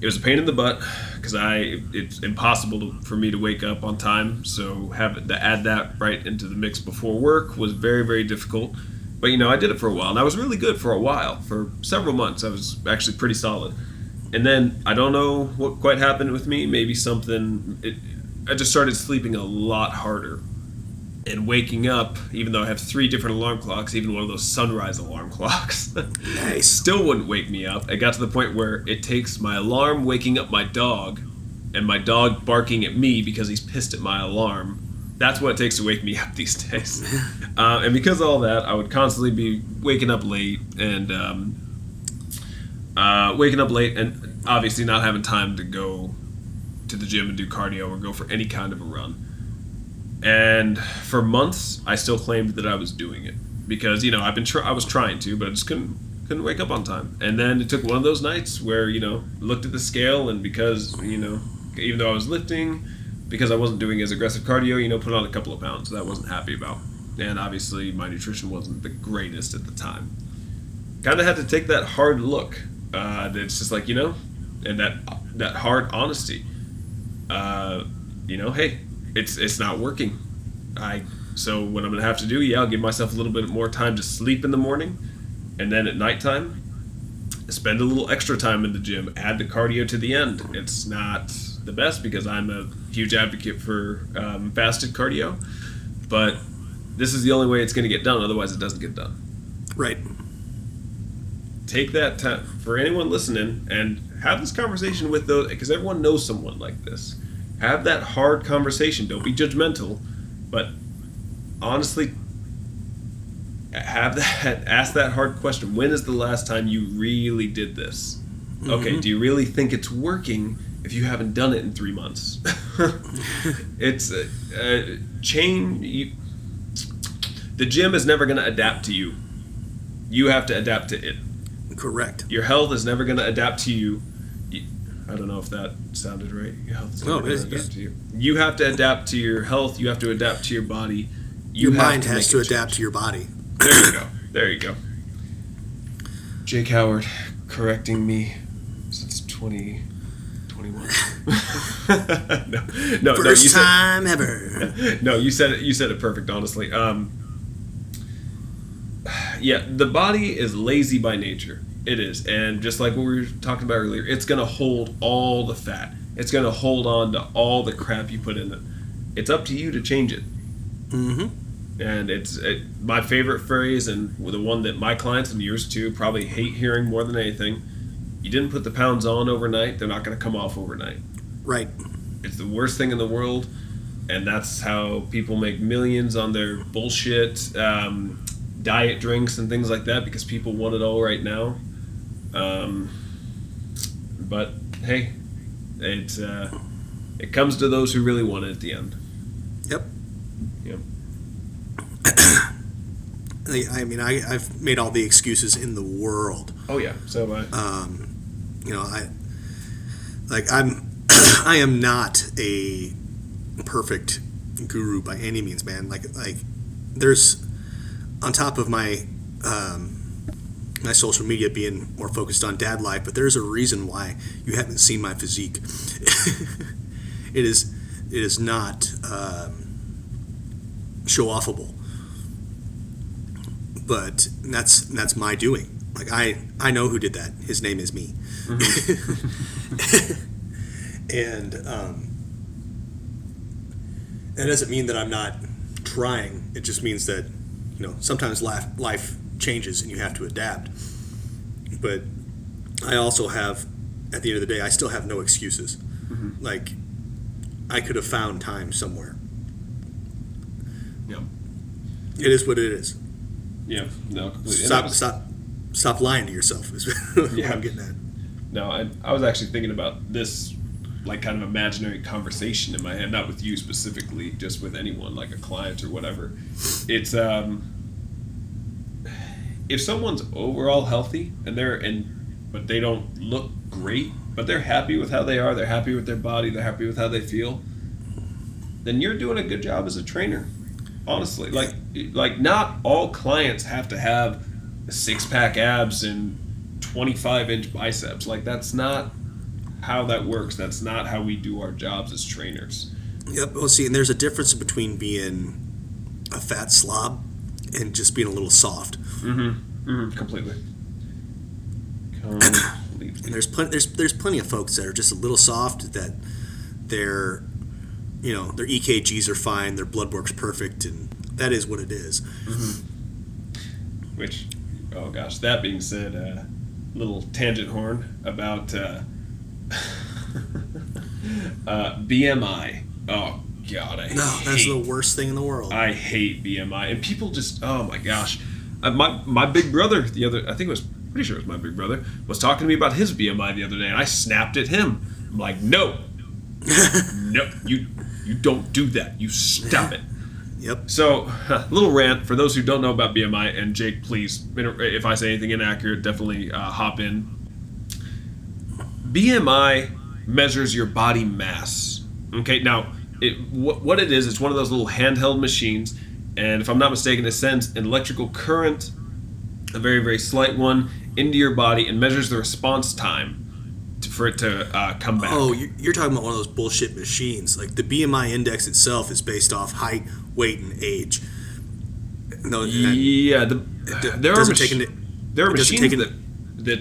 [SPEAKER 1] it was a pain in the butt because I it's impossible to, for me to wake up on time. So having to add that right into the mix before work was very very difficult. But you know, I did it for a while, and I was really good for a while. For several months, I was actually pretty solid. And then I don't know what quite happened with me. Maybe something. It, I just started sleeping a lot harder, and waking up, even though I have three different alarm clocks, even one of those sunrise alarm clocks.
[SPEAKER 2] Nice.
[SPEAKER 1] still wouldn't wake me up. It got to the point where it takes my alarm waking up my dog and my dog barking at me because he's pissed at my alarm. That's what it takes to wake me up these days. uh, and because of all that, I would constantly be waking up late and um, uh, waking up late and obviously not having time to go to the gym and do cardio or go for any kind of a run. And for months, I still claimed that I was doing it because you know I've been try- I was trying to, but I just couldn't couldn't wake up on time. And then it took one of those nights where you know looked at the scale and because you know even though I was lifting, because I wasn't doing as aggressive cardio, you know, put on a couple of pounds that I wasn't happy about. And obviously, my nutrition wasn't the greatest at the time. Kind of had to take that hard look. Uh, that's just like you know, and that that hard honesty. Uh, you know, hey, it's it's not working. I so what I'm gonna have to do, yeah, I'll give myself a little bit more time to sleep in the morning, and then at nighttime, spend a little extra time in the gym. Add the cardio to the end. It's not the best because I'm a huge advocate for um, fasted cardio, but this is the only way it's going to get done. Otherwise, it doesn't get done.
[SPEAKER 2] Right.
[SPEAKER 1] Take that time for anyone listening and have this conversation with those because everyone knows someone like this. Have that hard conversation. Don't be judgmental, but honestly, have that ask that hard question. When is the last time you really did this? Okay, do you really think it's working if you haven't done it in three months? it's a, a chain. You, the gym is never going to adapt to you. You have to adapt to it.
[SPEAKER 2] Correct.
[SPEAKER 1] Your health is never going to adapt to you. I don't know if that sounded right. Your health is
[SPEAKER 2] No,
[SPEAKER 1] never going to adapt
[SPEAKER 2] it's-
[SPEAKER 1] to you. You have to adapt to your health. You have to adapt to your body. You
[SPEAKER 2] Your mind has to adapt
[SPEAKER 1] change.
[SPEAKER 2] to your body.
[SPEAKER 1] There you go. There you go. Jake Howard correcting me since 2021. no, no, no, you
[SPEAKER 2] First
[SPEAKER 1] said,
[SPEAKER 2] time ever.
[SPEAKER 1] no, you said it. You said it perfect. Honestly, um, yeah, the body is lazy by nature. It is, and just like what we were talking about earlier, it's gonna hold all the fat. It's gonna hold on to all the crap you put in it. It's up to you to change it.
[SPEAKER 2] Mm-hmm.
[SPEAKER 1] And it's it, my favorite phrase, and the one that my clients and yours too probably hate hearing more than anything. You didn't put the pounds on overnight; they're not going to come off overnight.
[SPEAKER 2] Right.
[SPEAKER 1] It's the worst thing in the world, and that's how people make millions on their bullshit um, diet drinks and things like that because people want it all right now. Um, but hey, it uh, it comes to those who really want it at the end.
[SPEAKER 2] Yep.
[SPEAKER 1] Yep.
[SPEAKER 2] I I mean, I, I've made all the excuses in the world.
[SPEAKER 1] Oh yeah. So have I.
[SPEAKER 2] Um, you know, I like I'm I am not a perfect guru by any means, man. Like like there's on top of my um, my social media being more focused on dad life, but there's a reason why you haven't seen my physique. it is it is not um, show offable, but that's that's my doing. Like I I know who did that. His name is me. and um, that doesn't mean that I'm not trying. It just means that you know sometimes life life changes and you have to adapt. But I also have, at the end of the day, I still have no excuses. Like I could have found time somewhere.
[SPEAKER 1] Yeah.
[SPEAKER 2] It is what it is.
[SPEAKER 1] Yeah. No. Completely.
[SPEAKER 2] Stop stop stop lying to yourself. Is what
[SPEAKER 1] Yeah.
[SPEAKER 2] I'm getting at.
[SPEAKER 1] No, I, I was actually thinking about this, like kind of imaginary conversation in my head, not with you specifically, just with anyone, like a client or whatever. It's um, if someone's overall healthy and they're and but they don't look great, but they're happy with how they are, they're happy with their body, they're happy with how they feel, then you're doing a good job as a trainer. Honestly, like like not all clients have to have six pack abs and 25 inch biceps. Like that's not how that works. That's not how we do our jobs as trainers.
[SPEAKER 2] Yep. Well, see, and there's a difference between being a fat slob and just being a little soft.
[SPEAKER 1] Mm-hmm. mm-hmm. Completely. Completely.
[SPEAKER 2] And there's plenty there's there's plenty of folks that are just a little soft that their you know their EKGs are fine, their blood work's perfect, and that is what it is.
[SPEAKER 1] Which, oh gosh. That being said, uh, little tangent horn about uh, uh, BMI. Oh god, I
[SPEAKER 2] No, that's the worst thing in the world.
[SPEAKER 1] I hate BMI, and people just oh my gosh, uh, my my big brother the other I think it was pretty sure it was my big brother was talking to me about his BMI the other day, and I snapped at him. I'm like, no, no, you you don't do that. You stop it.
[SPEAKER 2] Yep.
[SPEAKER 1] So, little rant for those who don't know about BMI, and Jake, please, if I say anything inaccurate, definitely uh, hop in. BMI measures your body mass. Okay, now it, what, what it is, it's one of those little handheld machines, and if I'm not mistaken, it sends an electrical current, a very very slight one, into your body and measures the response time for it to uh, come back.
[SPEAKER 2] Oh, you're talking about one of those bullshit machines. Like the BMI index itself is based off height, weight, and age. No,
[SPEAKER 1] yeah, the, there are mach-
[SPEAKER 2] into
[SPEAKER 1] there are machines
[SPEAKER 2] into-
[SPEAKER 1] that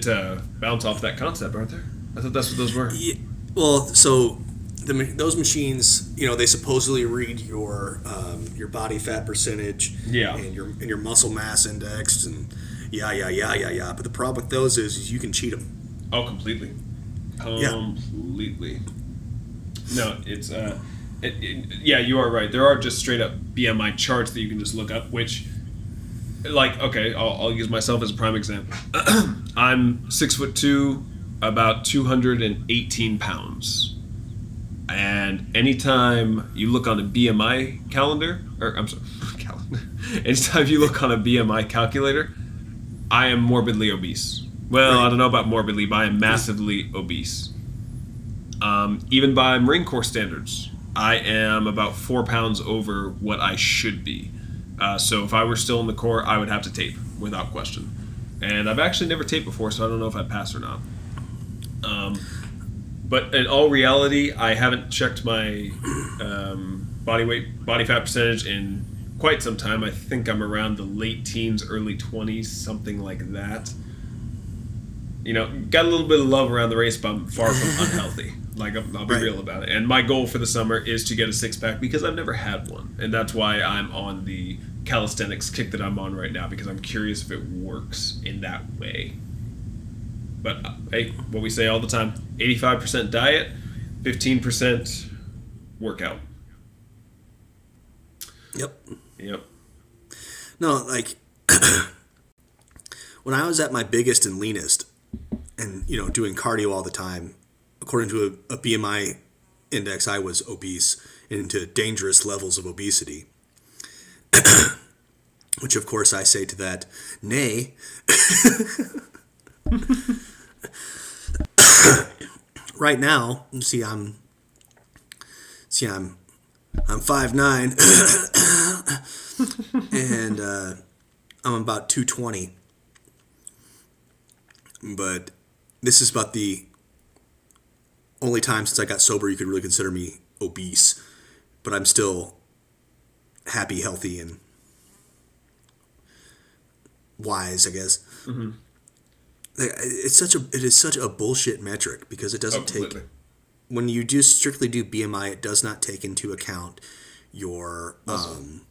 [SPEAKER 1] that uh, bounce off that concept, aren't there? I thought that's what those were.
[SPEAKER 2] Yeah, well, so the, those machines, you know, they supposedly read your um, your body fat percentage,
[SPEAKER 1] Yeah.
[SPEAKER 2] and your and your muscle mass index, and yeah, yeah, yeah, yeah, yeah. But the problem with those is, is you can cheat them.
[SPEAKER 1] Oh, completely.
[SPEAKER 2] Yeah.
[SPEAKER 1] Completely. No, it's uh, it, it, yeah, you are right. There are just straight up BMI charts that you can just look up, which, like, okay, I'll, I'll use myself as a prime example. I'm six foot two, about two hundred and eighteen pounds, and anytime you look on a BMI calendar, or I'm sorry, calendar, anytime you look on a BMI calculator, I am morbidly obese. Well, I don't know about morbidly, but I am massively obese. Um, even by Marine Corps standards, I am about four pounds over what I should be. Uh, so if I were still in the Corps, I would have to tape without question. And I've actually never taped before, so I don't know if I pass or not. Um, but in all reality, I haven't checked my um, body weight, body fat percentage in quite some time. I think I'm around the late teens, early 20s, something like that. You know, got a little bit of love around the race, but I'm far from unhealthy. Like, I'll, I'll be
[SPEAKER 2] Right.
[SPEAKER 1] real about it. And my goal for the summer is to get a six pack because I've never had one. And that's why I'm on the calisthenics kick that I'm on right now because I'm curious if it works in that way. But uh, hey, what we say all the time 85% diet, 15% workout.
[SPEAKER 2] Yep.
[SPEAKER 1] Yep.
[SPEAKER 2] No, like when I was at my biggest and leanest, and you know doing cardio all the time, according to a, a BMI index, I was obese into dangerous levels of obesity. Which, of course, I say to that, nay. right now, see, I'm, see, I'm, I'm five nine, and uh, I'm about two twenty. But this is about the only time since I got sober you could really consider me obese. But I'm still happy, healthy, and wise, I guess. Like, it's such a it is such a bullshit metric because it doesn't
[SPEAKER 1] Oh,
[SPEAKER 2] take
[SPEAKER 1] completely.
[SPEAKER 2] when you do strictly do BMI, it does not take into account your um,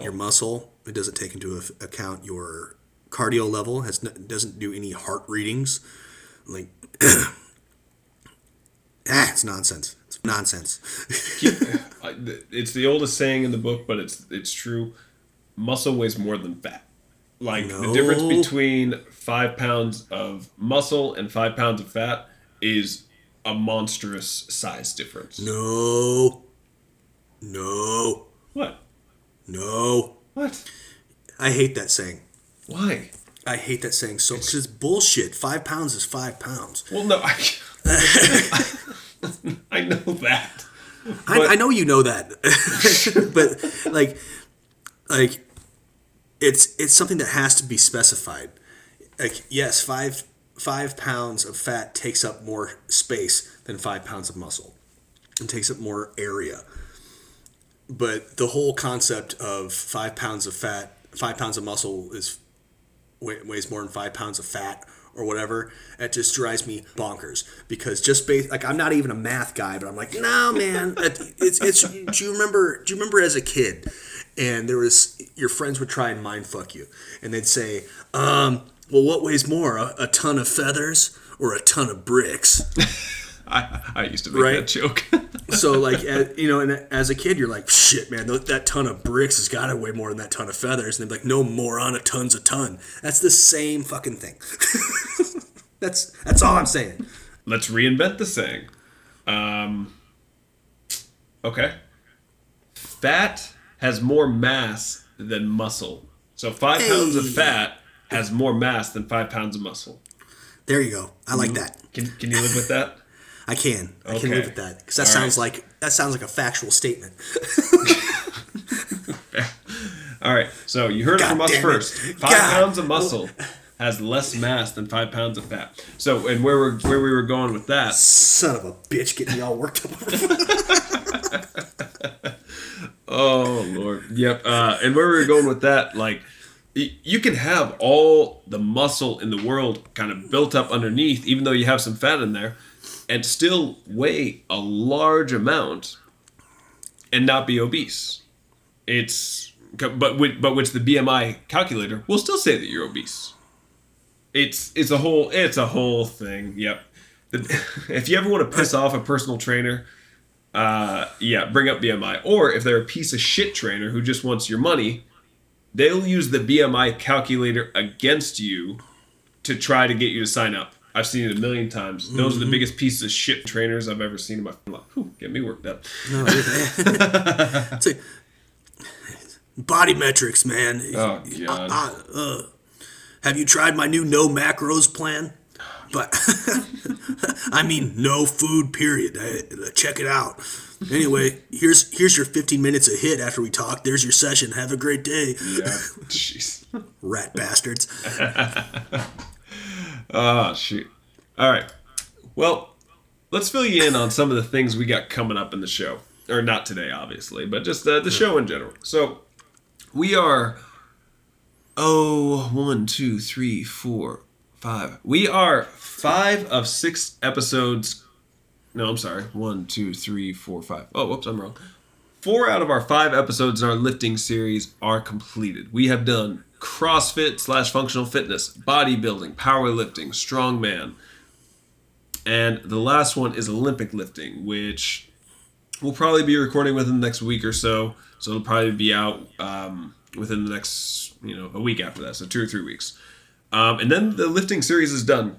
[SPEAKER 2] your muscle. It doesn't take into account your cardio level. Has doesn't do any heart readings. Like, ah, it's nonsense. It's nonsense.
[SPEAKER 1] It's the oldest saying in the book, but it's it's true. Muscle weighs more than fat. Like the difference between five pounds of muscle and five pounds of fat is a monstrous size difference.
[SPEAKER 2] no, no,
[SPEAKER 1] What?
[SPEAKER 2] no.
[SPEAKER 1] What?
[SPEAKER 2] I hate that saying.
[SPEAKER 1] Why?
[SPEAKER 2] I hate that saying so because it's bullshit. Five pounds is five pounds.
[SPEAKER 1] Well, no, I, I know that.
[SPEAKER 2] I, I know you know that, but like, like, it's it's something that has to be specified. Like, yes, five five pounds of fat takes up more space than five pounds of muscle, and takes up more area. But the whole concept of five pounds of fat, five pounds of muscle is weighs more than five pounds of fat or whatever. It just drives me bonkers because just based like I'm not even a math guy, but I'm like, no, man. It's it's. Do you remember? Do you remember as a kid, and there was your friends would try and mind fuck you, and they'd say, um, well, what weighs more, a, a ton of feathers or a ton of bricks?
[SPEAKER 1] I, I used to make
[SPEAKER 2] Right.
[SPEAKER 1] that joke.
[SPEAKER 2] So like as, you know, and as a kid, you're like, shit, man, that, that ton of bricks has got to weigh more than that ton of feathers. And they're like, no, moron, a ton's a ton. That's the same fucking thing. that's that's all I'm saying.
[SPEAKER 1] Let's reinvent the saying. Um, okay. Fat has more mass than muscle. So five pounds of fat has more mass than five pounds of muscle.
[SPEAKER 2] There you go. I like that.
[SPEAKER 1] Can, can you live with that?
[SPEAKER 2] I can. I can live with that because that
[SPEAKER 1] All
[SPEAKER 2] sounds
[SPEAKER 1] right.
[SPEAKER 2] like that sounds like a factual statement.
[SPEAKER 1] All right. So you heard it from us
[SPEAKER 2] it.
[SPEAKER 1] first. Five
[SPEAKER 2] God.
[SPEAKER 1] pounds of muscle has less mass than five pounds of fat. So, and where we're where we were going with that
[SPEAKER 2] Son of a bitch, getting me all worked up.
[SPEAKER 1] Oh Lord, yep. Uh, and where we were going with that, like you can have all the muscle in the world kind of built up underneath, even though you have some fat in there, and still weigh a large amount and not be obese. It's but which, but which the BMI calculator will still say that you're obese. It's it's a whole it's a whole thing. Yep. The, if you ever want to piss off a personal trainer, uh, yeah, bring up BMI. Or if they're a piece of shit trainer who just wants your money, they'll use the BMI calculator against you to try to get you to sign up. I've seen it a million times. Those are the biggest pieces of shit trainers I've ever seen in my life. Whew, get me worked up.
[SPEAKER 2] No, it's body metrics, man.
[SPEAKER 1] Oh, God.
[SPEAKER 2] Uh, uh, have you tried my new no macros plan? But I mean, no food. Period. Uh, check it out. Anyway, here's here's your 15 minutes of HIIT after we talk. There's your session. Have a great day,
[SPEAKER 1] Yeah. Jeez.
[SPEAKER 2] rat bastards.
[SPEAKER 1] Oh, shoot. All right. Well, let's fill you in on some of the things we got coming up in the show. Or not today, obviously, but just uh, the show in general. So, we are. Oh, one, two, three, four, five. We are five of six episodes. No, I'm sorry. One, two, three, four, five. Oh, whoops, I'm wrong. Four out of our five episodes in our lifting series are completed. We have done CrossFit slash functional fitness, bodybuilding, powerlifting, strongman, and the last one is Olympic lifting, which we'll probably be recording within the next week or so. So it'll probably be out um, within the next, you know, a week after that, so two or three weeks. Um, and then the lifting series is done.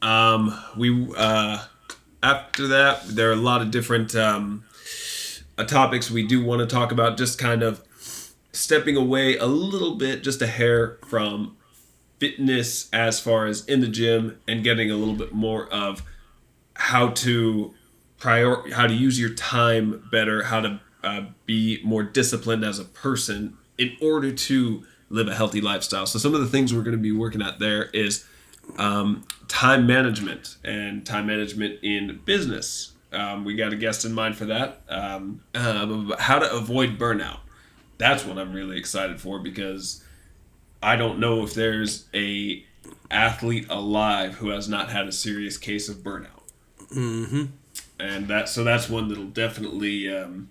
[SPEAKER 1] Um, we uh, after that, there are a lot of different um, uh, topics we do want to talk about. Just kind of stepping away a little bit, just a hair from fitness as far as in the gym, and getting a little bit more of how to prior how to use your time better, how to uh, be more disciplined as a person in order to live a healthy lifestyle. So some of the things we're going to be working at there is um, time management and time management in business. Um, we got a guest in mind for that. Um, um, how to avoid burnout. That's what I'm really excited for because I don't know if there's a athlete alive who has not had a serious case of burnout. Mm-hmm. And that so that's one that'll definitely um,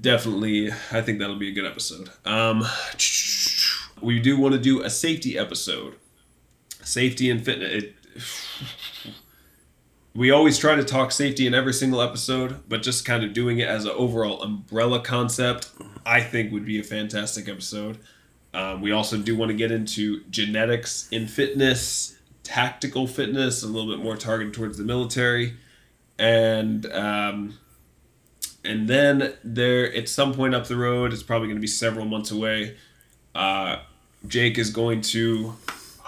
[SPEAKER 1] definitely I think that'll be a good episode. Um, we do want to do a safety episode safety and fitness. It, we always try to talk safety in every single episode, but just kind of doing it as an overall umbrella concept, I think would be a fantastic episode. Um, we also do want to get into genetics in fitness, tactical fitness, a little bit more targeted towards the military, and um, and then there at some point up the road, it's probably going to be several months away. Uh, Jake is going to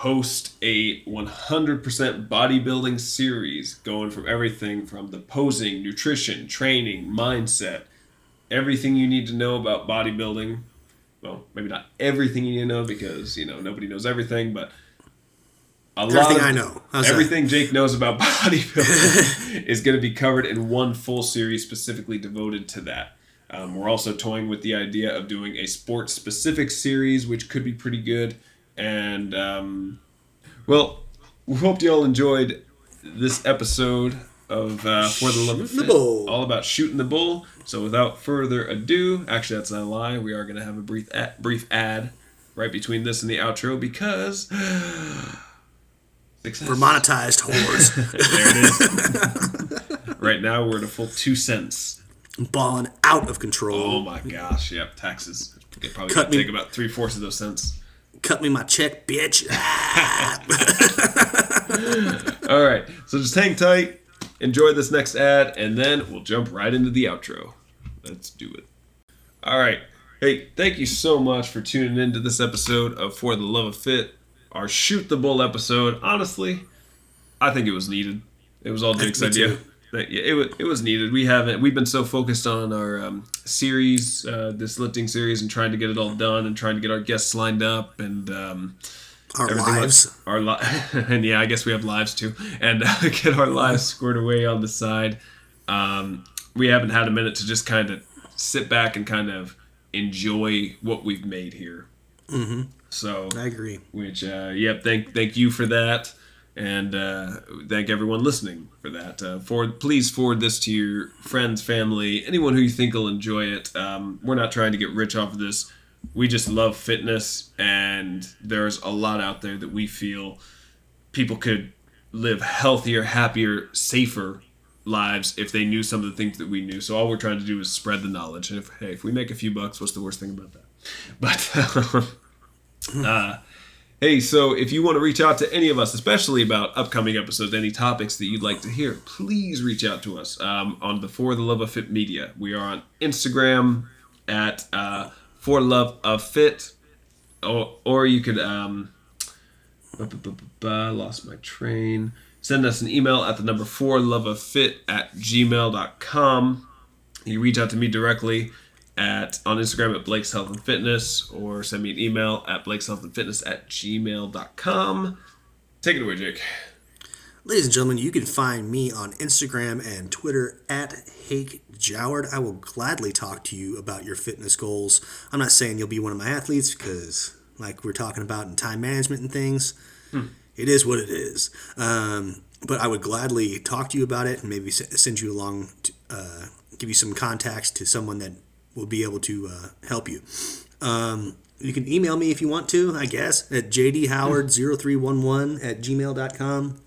[SPEAKER 1] host a 100% bodybuilding series going from everything from the posing, nutrition, training, mindset, everything you need to know about bodybuilding. Well, maybe not everything you need to know because, you know, nobody knows everything, but a lot
[SPEAKER 2] Everything
[SPEAKER 1] of-
[SPEAKER 2] I know. How's that?
[SPEAKER 1] everything Jake knows about bodybuilding is going to be covered in one full series specifically devoted to that. Um, we're also toying with the idea of doing a sports specific series, which could be pretty good. And, um, well, we hope you all enjoyed this episode of uh, For the Love of
[SPEAKER 2] the
[SPEAKER 1] Fit,
[SPEAKER 2] Bull.
[SPEAKER 1] all about shooting the bull. So, without further ado, actually, that's not a lie. We are going to have a brief ad, brief ad right between this and the outro because. Success.
[SPEAKER 2] For monetized whores.
[SPEAKER 1] There it is. right now, we're at a full two cents.
[SPEAKER 2] balling out of control.
[SPEAKER 1] Oh my gosh! Yep, taxes. It probably
[SPEAKER 2] Cut
[SPEAKER 1] gonna
[SPEAKER 2] me-
[SPEAKER 1] take about three fourths of those cents.
[SPEAKER 2] Cut me my check, bitch.
[SPEAKER 1] All right, so just hang tight, enjoy this next ad, and then we'll jump right into the outro. Let's do it. All right. Hey, thank you so much for tuning into this episode of For the Love of Fit, our Shoot the Bull episode. Honestly, I think it was needed. It was all Jake's idea.
[SPEAKER 2] too.
[SPEAKER 1] That- it was, it was needed. We haven't. We've been so focused on our um, series, uh, this lifting series, and trying to get it all done, and trying to get our guests lined up, and um,
[SPEAKER 2] Our lives.
[SPEAKER 1] like- our li- and yeah, I guess we have lives too, and uh, get our lives squared away on the side. Um, we haven't had a minute to just kind of sit back and kind of enjoy what we've made here.
[SPEAKER 2] Mm-hmm.
[SPEAKER 1] So
[SPEAKER 2] I agree.
[SPEAKER 1] which uh, yep thank thank you for that and uh, thank everyone listening for that. Uh, forward please forward this to your friends family anyone who you think will enjoy it. Um, we're not trying to get rich off of this. We just love fitness and there's a lot out there that we feel people could live healthier happier safer lives if they knew some of the things that we knew. So all we're trying to do is spread the knowledge. And if hey if we make a few bucks what's the worst thing about that? But uh, Hey, so if you want to reach out to any of us, especially about upcoming episodes, any topics that you'd like to hear, please reach out to us um, on the For the Love of Fit Media. We are on Instagram at uh, For Love of Fit, or, or you could um, lost my train. Send us an email at the number four love of fit at gmail.com. You reach out to me directly at on Instagram at Blake's Health and Fitness or send me an email at Blake's Health and Fitness at gmail.com. Take it away, Jake.
[SPEAKER 2] Ladies and gentlemen, you can find me on Instagram and Twitter at Hake Joward. I will gladly talk to you about your fitness goals. I'm not saying you'll be one of my athletes because, like we're talking about in time management and things, it is what it is. Um, but I would gladly talk to you about it and maybe send you along, to, uh, give you some contacts to someone that will be able to uh, help you. Um, you can email me if you want to, I guess, at jdhoward0311 at gmail.com.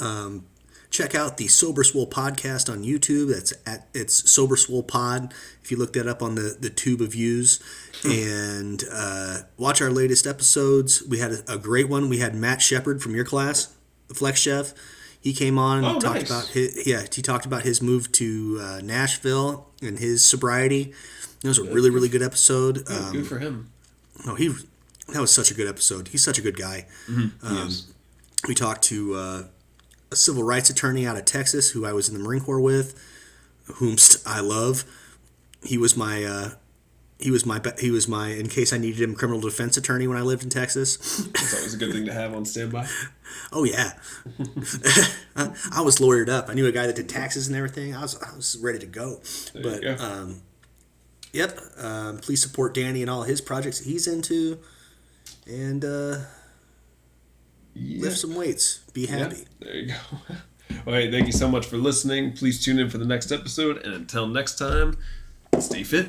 [SPEAKER 2] Um, check out the Sober Swole podcast on YouTube. That's at it's Sober Swole Pod. If you look that up on the the tube of views, and uh, watch our latest episodes. We had a, a great one. We had Matt Shepard from your class, the Flex Chef. He came on and
[SPEAKER 1] Oh,
[SPEAKER 2] talked
[SPEAKER 1] nice.
[SPEAKER 2] about his yeah. He talked about his move to uh, Nashville and his sobriety. It was a really really good episode. Um,
[SPEAKER 1] Good for him.
[SPEAKER 2] no, he that was such a good episode. He's such a good guy. Um,
[SPEAKER 1] Yes.
[SPEAKER 2] We talked to uh, a civil rights attorney out of Texas who I was in the Marine Corps with, whomst I love. He was my uh, he was my he was my in case I needed him criminal defense attorney when I lived in Texas.
[SPEAKER 1] It's always a good thing to have on standby.
[SPEAKER 2] oh yeah, I, I was lawyered up. I knew a guy that did taxes and everything. I was I was ready to go.
[SPEAKER 1] There
[SPEAKER 2] but
[SPEAKER 1] go.
[SPEAKER 2] um, yep. Um, please support Danny and all his projects he's into, and. Uh,
[SPEAKER 1] Yeah.
[SPEAKER 2] lift some weights. Be
[SPEAKER 1] Yeah,
[SPEAKER 2] happy.
[SPEAKER 1] there you go. All right, thank you so much for listening. Please tune in for the next episode, and until next time, stay fit.